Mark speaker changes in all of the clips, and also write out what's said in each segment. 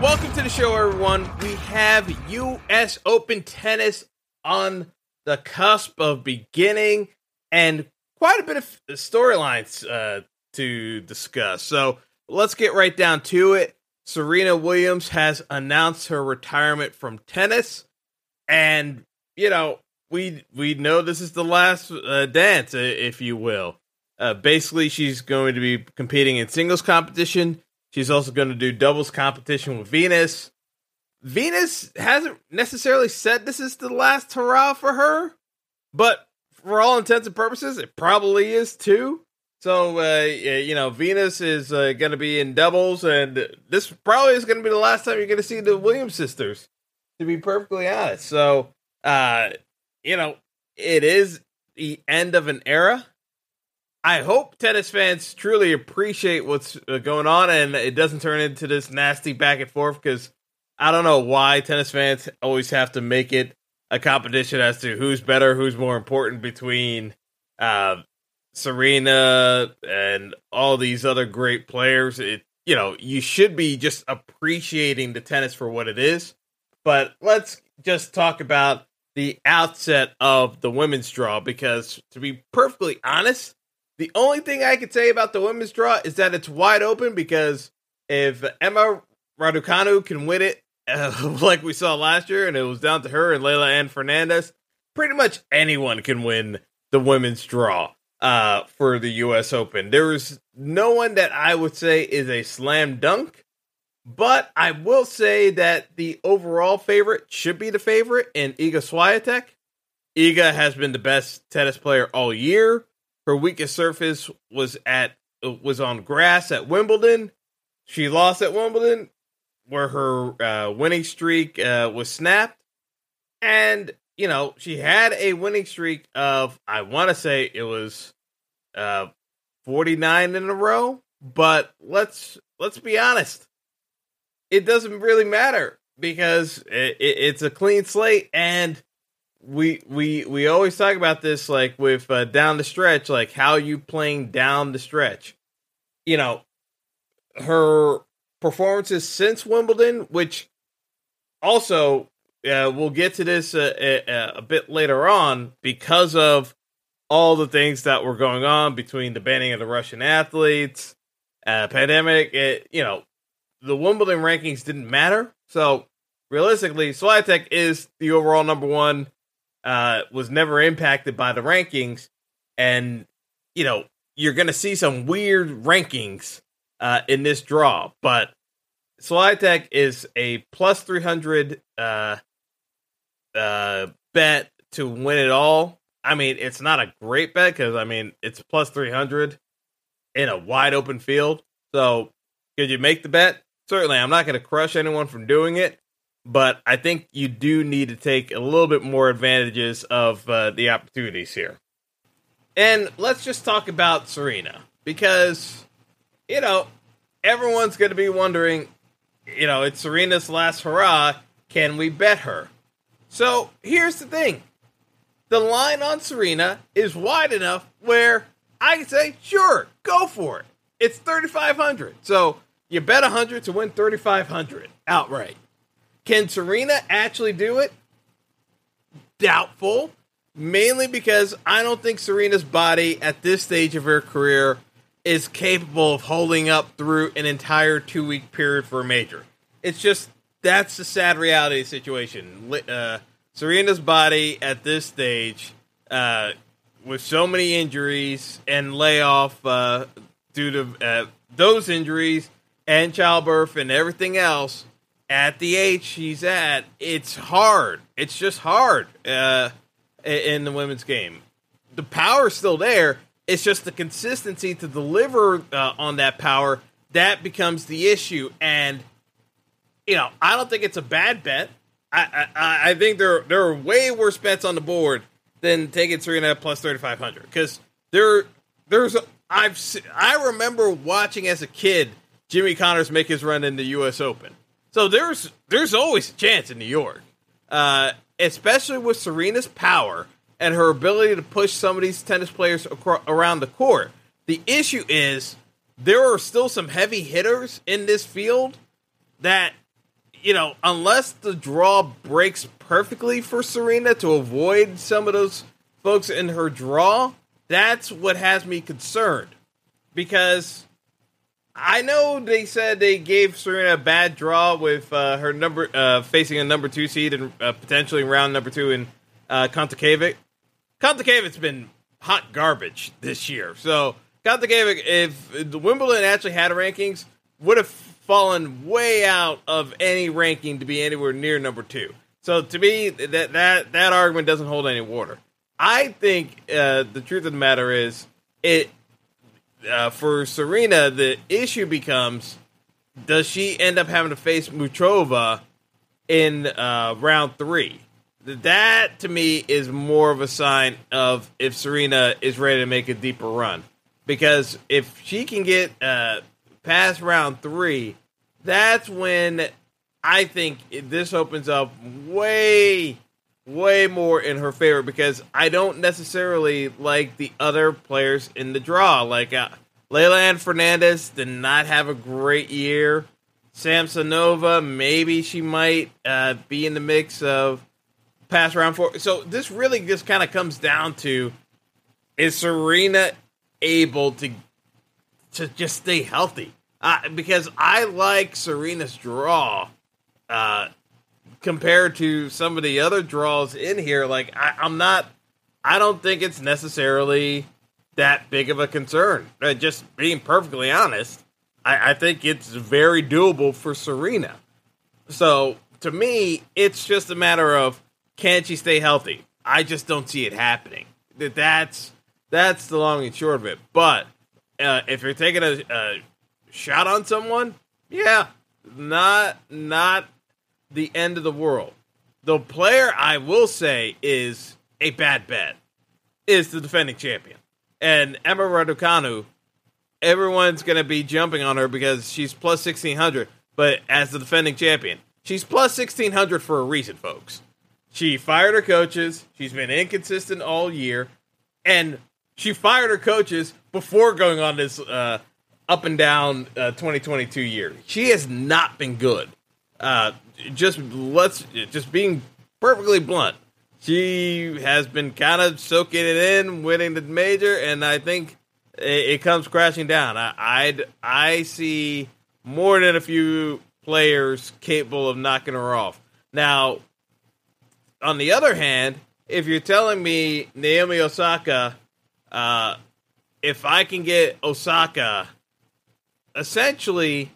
Speaker 1: Welcome to the show, everyone. We have U.S. Open tennis on the cusp of beginning and quite a bit of storylines uh, to discuss. So let's get right down to it. Serena Williams has announced her retirement from tennis, and you know we we know this is the last uh, dance, if you will. Uh, basically, she's going to be competing in singles competition She's also going to do doubles competition with Venus. Venus hasn't necessarily said this is the last hurrah for her, but for all intents and purposes, it probably is too. So, uh, you know, Venus is uh, going to be in doubles, and this probably is going to be the last time you're going to see the Williams sisters, to be perfectly honest. So, uh, you know, it is the end of an era. I hope tennis fans truly appreciate what's uh, going on and it doesn't turn into this nasty back and forth because I don't know why tennis fans always have to make it a competition as to who's better, who's more important between uh, Serena and all these other great players. It you know, you should be just appreciating the tennis for what it is. But let's just talk about the outset of the women's draw because to be perfectly honest, the only thing I can say about the women's draw is that it's wide open because if Emma Raducanu can win it, uh, like we saw last year, and it was down to her and Leylah Ann Fernandez, pretty much anyone can win the women's draw uh, for the U.S. Open. There is no one that I would say is a slam dunk, but I will say that the overall favorite should be the favorite in Iga Swiatek. Iga has been the best tennis player all year. Her weakest surface was at was on grass at Wimbledon. She lost at Wimbledon, where her uh, winning streak uh, was snapped, and you know she had a winning streak of I want to say it was uh, forty nine in a row. But let's let's be honest, it doesn't really matter because it, it, it's a clean slate and we we we always talk about this like with uh, down the stretch like how you playing down the stretch. You know her performances since wimbledon which also uh, we'll get to this uh, a, uh, a, bit later on because of all the things that were going on between the banning of the russian athletes uh, pandemic it, you know the wimbledon rankings didn't matter. So realistically Swiatek is the overall number one uh, was never impacted by the rankings, and you know you're going to see some weird rankings uh, in this draw. But Swiatek is a plus three hundred uh, uh, bet to win it all. I mean, it's not a great bet because I mean it's plus three hundred in a wide open field. So could you make the bet? Certainly, I'm not going to crush anyone from doing it but I think you do need to take a little bit more advantages of uh, the opportunities here. And let's just talk about Serena because, you know, everyone's going to be wondering, you know, it's Serena's last hurrah. Can we bet her? So here's the thing the line on Serena is wide enough where I can say, sure, go for it. It's 3,500. So you bet 100 to win 3,500 outright. Can Serena actually do it? Doubtful. Mainly because I don't think Serena's body at this stage of her career is capable of holding up through an entire two week period for a major. It's just that's the sad reality the situation. Uh, Serena's body at this stage, uh, with so many injuries and layoff uh, due to uh, those injuries and childbirth and everything else, at the age she's at, it's hard. It's just hard uh, in the women's game. The power's still there. It's just the consistency to deliver uh, on that power that becomes the issue. And you know, I don't think it's a bad bet. I I, I think there there are way worse bets on the board than taking Serena plus thirty five hundred because there there's I've I remember watching as a kid Jimmy Connors make his run in the U.S. Open. So there's there's always a chance in New York, uh, especially with Serena's power and her ability to push some of these tennis players around the court. The issue is there are still some heavy hitters in this field that you know, unless the draw breaks perfectly for Serena to avoid some of those folks in her draw, that's what has me concerned. Because I know they said they gave Serena a bad draw with uh, her number uh, facing a number two seed and uh, potentially round number two in uh, Kontakavik. Kontacavik's been hot garbage this year. So Kontakavik, if the Wimbledon actually had rankings, would have fallen way out of any ranking to be anywhere near number two. So to me, that that that argument doesn't hold any water. I think uh, the truth of the matter is it uh, for Serena. The issue becomes: Does she end up having to face Muchova in uh, round three? That to me is more of a sign of if Serena is ready to make a deeper run. Because if she can get uh, past round three, that's when I think this opens up way, way more in her favor because I don't necessarily like the other players in the draw. Like uh, Leylah Fernandez did not have a great year. Samsonova, maybe she might uh, be in the mix of pass round four. So this really just kind of comes down to is Serena able to to just stay healthy? uh, because I like Serena's draw uh, compared to some of the other draws in here. Like I, I'm not, I don't think it's necessarily that big of a concern. Uh, just being perfectly honest, I, I think it's very doable for Serena. So to me, it's just a matter of can she stay healthy? I just don't see it happening. That that's that's the long and short of it. But uh, if you're taking a, a shot on someone, yeah, not not the end of the world. The player I will say is a bad bet is the defending champion. And Emma Raducanu, everyone's going to be jumping on her because she's plus 1600, but as the defending champion, she's plus 1600 for a reason, folks. She fired her coaches, she's been inconsistent all year, and she fired her coaches before going on this uh, up and down uh, 2022 year. She has not been good. Uh, just let's just being perfectly blunt. She has been kind of soaking it in, winning the major, and I think it, it comes crashing down. I I'd, I see more than a few players capable of knocking her off. Now, on the other hand, if you're telling me Naomi Osaka, uh, if I can get Osaka essentially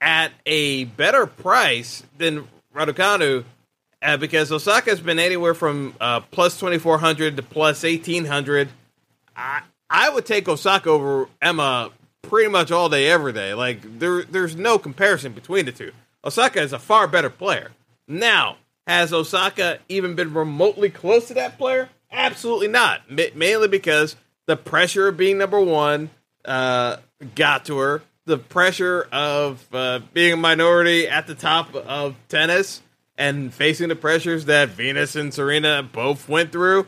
Speaker 1: at a better price than Raducanu uh, because Osaka's been anywhere from uh, plus 2400 to plus 1800. I, I would take Osaka over Emma pretty much all day, every day. Like, there, there's no comparison between the two. Osaka is a far better player. Now, has Osaka even been remotely close to that player? Absolutely not. M- mainly because the pressure of being number one uh, got to her the pressure of uh, being a minority at the top of tennis and facing the pressures that Venus and Serena both went through,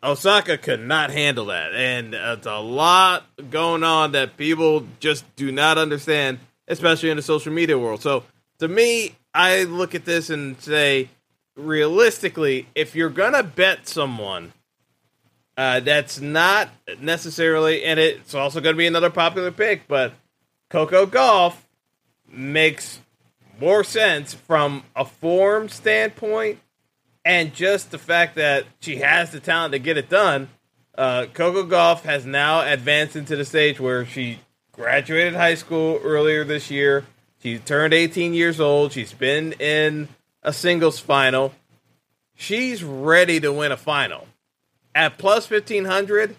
Speaker 1: Osaka could not handle that. And it's a lot going on that people just do not understand, especially in the social media world. So to me, I look at this and say, realistically, if you're going to bet someone, uh, that's not necessarily, and it's also going to be another popular pick, but Coco Gauff makes more sense from a form standpoint and just the fact that she has the talent to get it done. Uh, Coco Gauff has now advanced into the stage where she graduated high school earlier this year. She turned 18 years old. She's been in a singles final. She's ready to win a final. At plus 1500,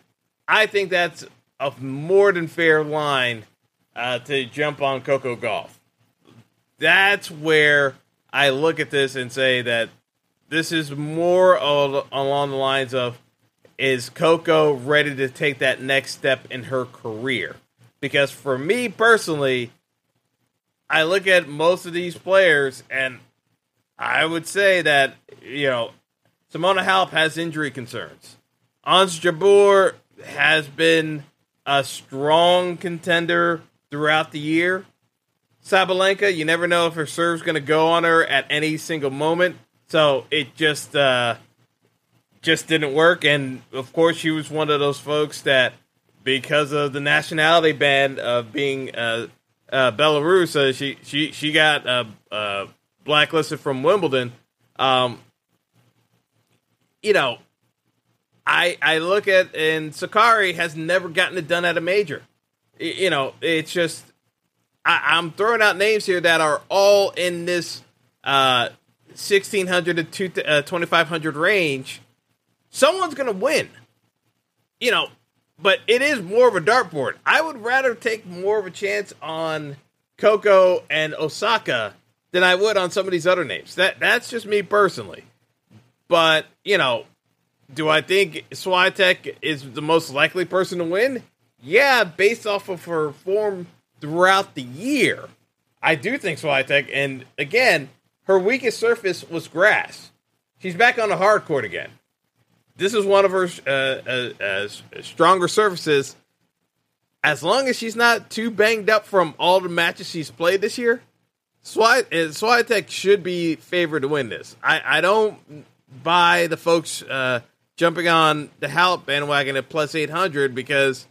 Speaker 1: I think that's a more than fair line uh, to jump on Coco Gauff. That's where I look at this and say that this is more along the lines of is Coco ready to take that next step in her career? Because for me personally, I look at most of these players and I would say that, you know, Simona Halep has injury concerns. Ons Jabeur has been a strong contender throughout the year. Sabalenka, you never know if her serve's going to go on her at any single moment. So it just uh, just didn't work. And of course, she was one of those folks that, because of the nationality ban of being uh, uh, Belarus, uh, she she she got uh, uh, blacklisted from Wimbledon. Um, you know, I I look at and Sakkari has never gotten it done at a major. You know, it's just I, am throwing out names here that are all in this uh, 1600 to 2500 uh, range. Someone's going to win. You know, but it is more of a dartboard. I would rather take more of a chance on Coco and Osaka than I would on some of these other names. That that's just me personally. But, you know, do I think Swiatek is the most likely person to win? Yeah, based off of her form throughout the year. I do think Swiatek, and again, her weakest surface was grass. She's back on the hard court again. This is one of her uh, uh, uh, stronger surfaces. As long as she's not too banged up from all the matches she's played this year, Swiatek uh, should be favored to win this. I, I don't buy the folks uh, jumping on the Halep bandwagon at plus 800 because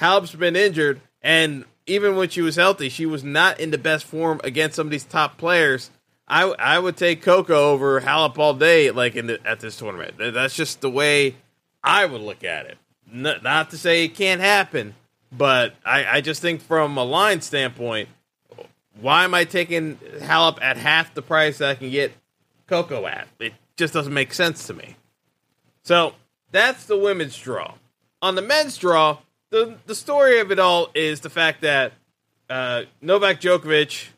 Speaker 1: Halep's been injured, and even when she was healthy, she was not in the best form against some of these top players. I I would take Coco over Halep all day, like in the, at this tournament. That's just the way I would look at it. Not to say it can't happen, but I, I just think from a line standpoint, why am I taking Halep at half the price that I can get Coco at? It just doesn't make sense to me. So that's the women's draw. On the men's draw, the the story of it all is the fact that uh, Novak Djokovic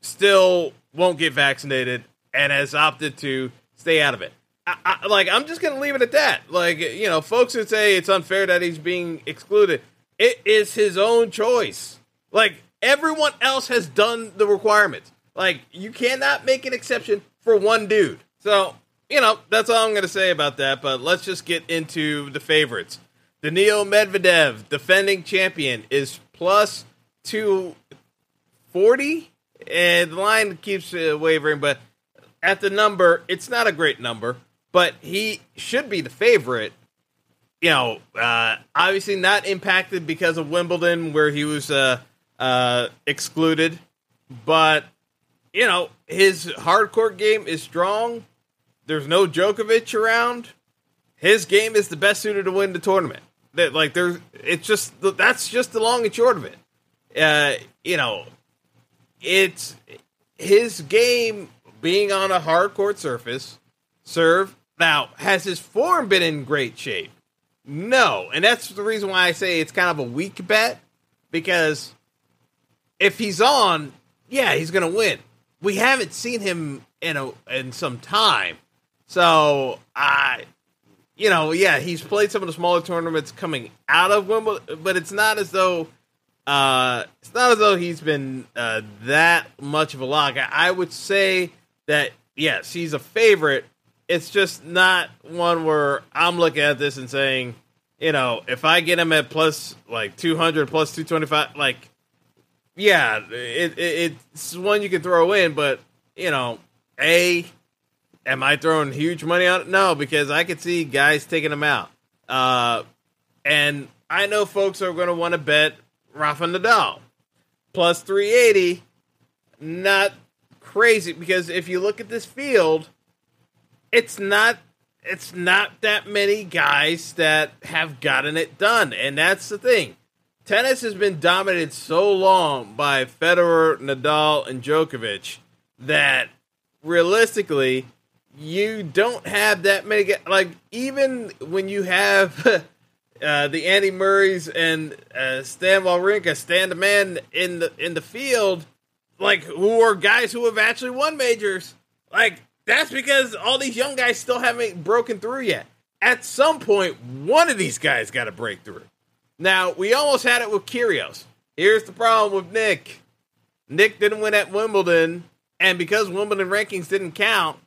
Speaker 1: still won't get vaccinated and has opted to stay out of it. I, I, like I'm just gonna leave it at that. Like you know, folks would say it's unfair that he's being excluded. It is his own choice. Like everyone else has done the requirements. Like you cannot make an exception for one dude. So you know that's all I'm gonna say about that. But let's just get into the favorites. Daniil Medvedev, defending champion, is plus 240. And the line keeps uh, wavering, but at the number, it's not a great number, but he should be the favorite. You know, uh, obviously not impacted because of Wimbledon, where he was uh, uh, excluded, but you know his hardcore game is strong. There's no Djokovic around. His game is the best suited to win the tournament. That like there's it's just that's just the long and short of it. Uh, you know, it's his game being on a hard court surface. Serve now has his form been in great shape? No, and that's the reason why I say it's kind of a weak bet because if he's on, yeah, he's going to win. We haven't seen him in a in some time, so I you know, yeah, he's played some of the smaller tournaments coming out of Wimbledon, but it's not as though uh, it's not as though he's been uh, that much of a lock. I, I would say that yes, he's a favorite. It's just not one where I'm looking at this and saying, you know, if I get him at plus like 200 plus 225, like, yeah, it, it, it's one you can throw in, but you know, a Am I throwing huge money on it? No, because I could see guys taking them out. Uh, and I know folks are going to want to bet Rafa Nadal plus 380. Not crazy because if you look at this field, it's not it's not that many guys that have gotten it done, and that's the thing. Tennis has been dominated so long by Federer, Nadal, and Djokovic that realistically, you don't have that many. Like even when you have uh, the Andy Murray's and uh, Stan Wawrinka stand a man in the in the field, like who are guys who have actually won majors. Like that's because all these young guys still haven't broken through yet. At some point, one of these guys got to break through. Now we almost had it with Kyrgios. Here's the problem with Nick. Nick didn't win at Wimbledon, and because Wimbledon rankings didn't count,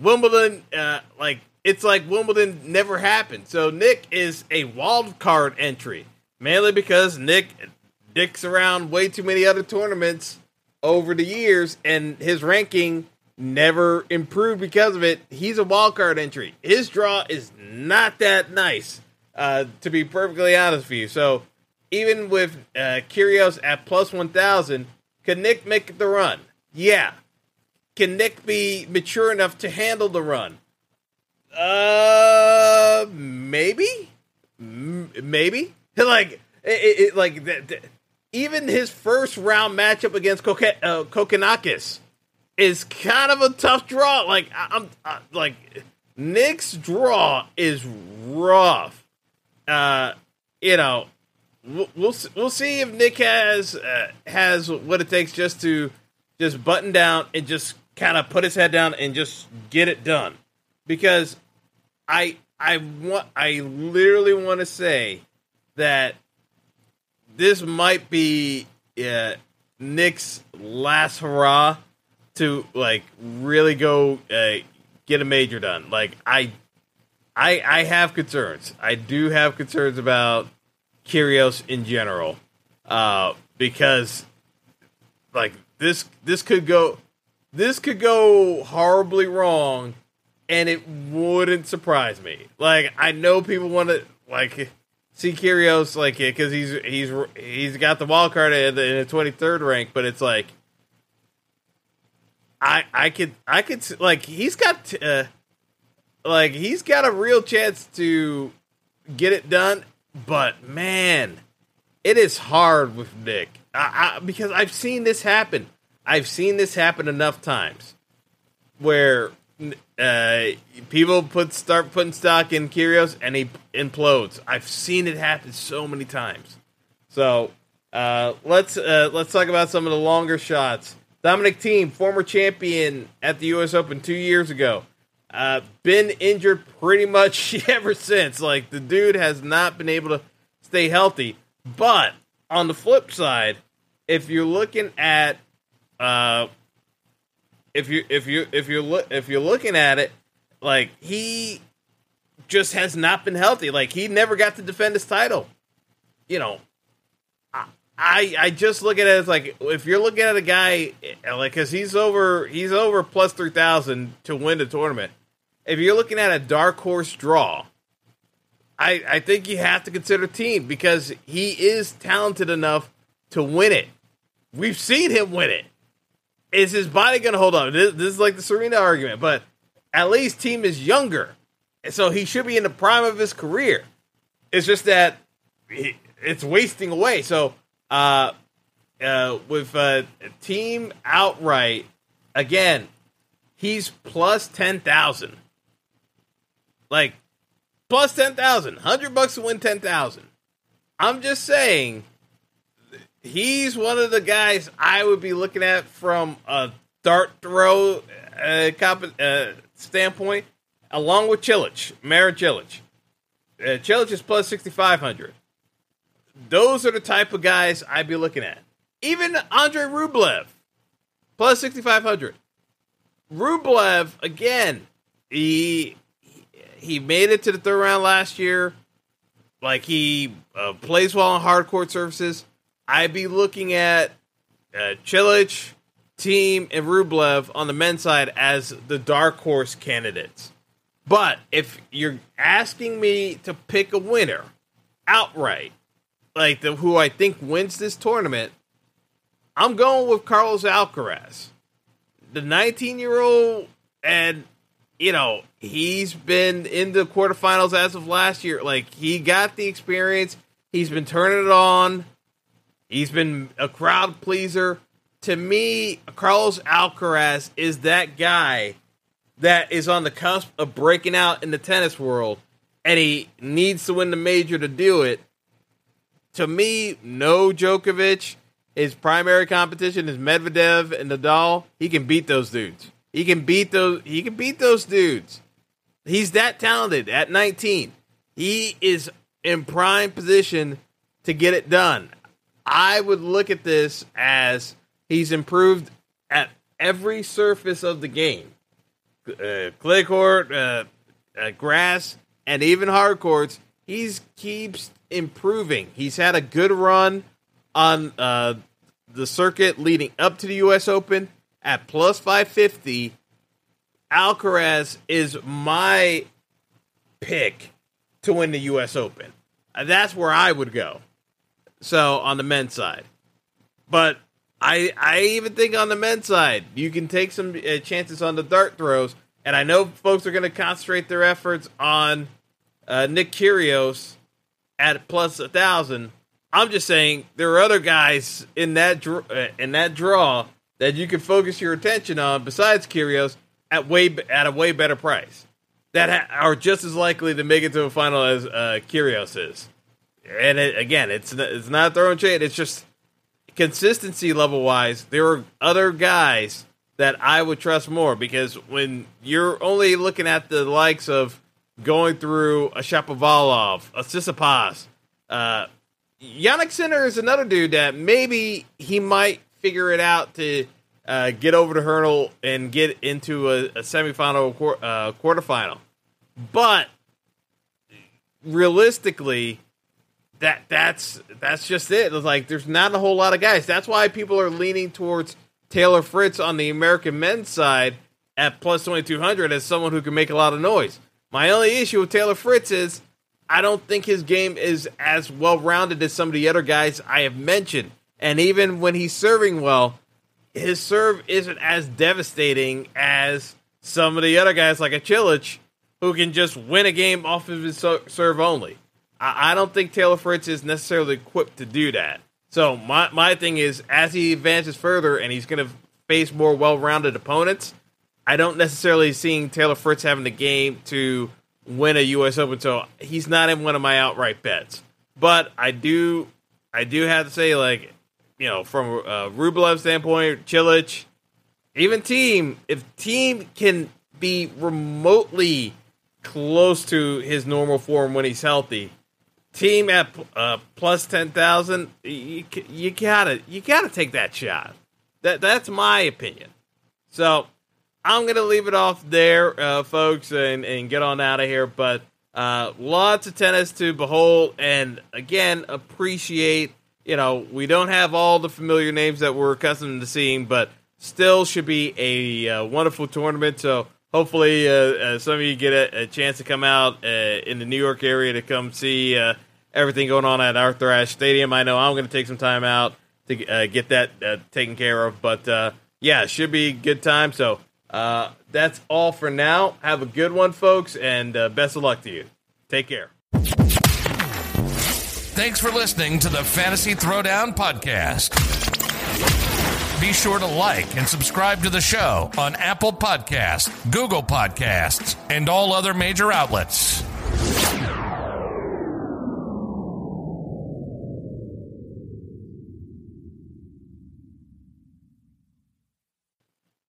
Speaker 1: Wimbledon, uh, like it's like Wimbledon never happened. So Nick is a wild card entry, mainly because Nick dicks around way too many other tournaments over the years, and his ranking never improved because of it. He's a wild card entry. His draw is not that nice, uh, to be perfectly honest with you. So even with uh, Kyrgios at plus one thousand, can Nick make the run? Yeah. Can Nick be mature enough to handle the run? Uh, maybe, M- maybe. Like, it, it like even his first round matchup against Koke- uh, Kokkinakis is kind of a tough draw. Like, I- I'm uh, like Nick's draw is rough. Uh, you know, we'll we'll, we'll see if Nick has uh, has what it takes just to just button down and just kind of put his head down and just get it done because I I want I literally want to say that this might be uh, Nick's last hurrah to like really go uh, get a major done. Like I I I have concerns. I do have concerns about Kyrgios in general uh, because like this this could go this could go horribly wrong and it wouldn't surprise me. Like I know people want to like see Kyrgios like because he's he's he's got the wild card in the twenty third rank, but it's like I I could I could like he's got uh, like he's got a real chance to get it done, but man, it is hard with Nick I, I, because I've seen this happen. I've seen this happen enough times where uh, people put start putting stock in Kyrgios and he implodes. I've seen it happen so many times. So uh, let's uh, let's talk about some of the longer shots. Dominic Thiem, former champion at the U.S. Open two years ago, uh, been injured pretty much ever since. Like the dude has not been able to stay healthy. But on the flip side, if you're looking at uh, if you if you if you look if you're looking at it, like he just has not been healthy. Like he never got to defend his title. You know, I I just look at it as like if you're looking at a guy like because he's over he's over plus three thousand to win the tournament. If you're looking at a dark horse draw, I I think you have to consider Thiem because he is talented enough to win it. We've seen him win it is his body going to hold on? This, this, is like the Serena argument, but at least Thiem is younger, so he should be in the prime of his career. It's just that he, it's wasting away. So, uh, uh, with uh, Thiem outright again, he's plus ten thousand. Like plus ten thousand, hundred bucks to win ten thousand. I'm just saying he's one of the guys I would be looking at from a dart throw uh, comp- uh, standpoint, along with Cilic, Marin Cilic. Uh, Cilic is plus 6,500. Those are the type of guys I'd be looking at. Even Andre Rublev, plus 6,500. Rublev, again, he he made it to the third round last year. Like he uh, plays well on hard court surfaces. I'd be looking at uh, Cilic, Thiem, and Rublev on the men's side as the dark horse candidates. But if you're asking me to pick a winner outright, like the, who I think wins this tournament, I'm going with Carlos Alcaraz. the 19 year old, and you know he's been in the quarterfinals as of last year. Like he got the experience. He's been turning it on. He's been a crowd pleaser. To me, Carlos Alcaraz is that guy that is on the cusp of breaking out in the tennis world, and he needs to win the major to do it. To me, no Djokovic. His primary competition is Medvedev and Nadal. He can beat those dudes. He can beat those. He can beat those dudes. He's that talented at 19. He is in prime position to get it done. I would look at this as he's improved at every surface of the game uh, clay court, uh, uh, grass, and even hard courts. He's keeps improving. He's had a good run on uh, the circuit leading up to the U.S. Open at plus 550. Alcaraz is my pick to win the U.S. Open. Uh, that's where I would go. So on the men's side, but I I even think on the men's side you can take some uh, chances on the dart throws, and I know folks are going to concentrate their efforts on uh, Nick Kyrgios at plus a thousand. I'm just saying there are other guys in that dr- uh, in that draw that you can focus your attention on besides Kyrgios at way at a way better price that ha- are just as likely to make it to a final as uh, is. And it, again, it's it's not throwing shade. It's just consistency level wise. There are other guys that I would trust more because when you're only looking at the likes of going through a Shapovalov, a Tsitsipas, uh, Jannik Sinner is another dude that maybe he might figure it out to uh, get over the hurdle and get into a, a semifinal or uh, quarterfinal. But realistically, that that's that's just it. It's like there's not a whole lot of guys. That's why people are leaning towards Taylor Fritz on the American men's side at plus 2200 as someone who can make a lot of noise. My only issue with Taylor Fritz is I don't think his game is as well rounded as some of the other guys I have mentioned. And even when he's serving well, his serve isn't as devastating as some of the other guys like a Cilic who can just win a game off of his serve only. I, I don't think Taylor Fritz is necessarily equipped to do that. So my my thing is, as he advances further and he's going to face more well-rounded opponents, I don't necessarily seeing Taylor Fritz having the game to win a U.S. Open. So he's not in one of my outright bets. But I do, I do have to say, like you know, from a Rublev standpoint, Cilic, even Thiem, if Thiem can be remotely close to his normal form when he's healthy, Thiem at uh, plus ten thousand, you, you gotta you gotta take that shot. That that's my opinion. So I'm gonna leave it off there, uh, folks, and and get on out of here. But uh, lots of tennis to behold, and again appreciate. You know, we don't have all the familiar names that we're accustomed to seeing, but still should be a uh, wonderful tournament. So hopefully uh, uh, some of you get a, a chance to come out uh, in the New York area to come see uh, everything going on at Arthur Ashe Stadium. I know I'm going to take some time out to uh, get that uh, taken care of, but yeah, should be a good time. So that's all for now. Have a good one, folks, and best of luck to you. Take care.
Speaker 2: Thanks for listening to the Fantasy Throwdown Podcast. Be sure to like and subscribe to the show on Apple Podcasts, Google Podcasts, and all other major outlets.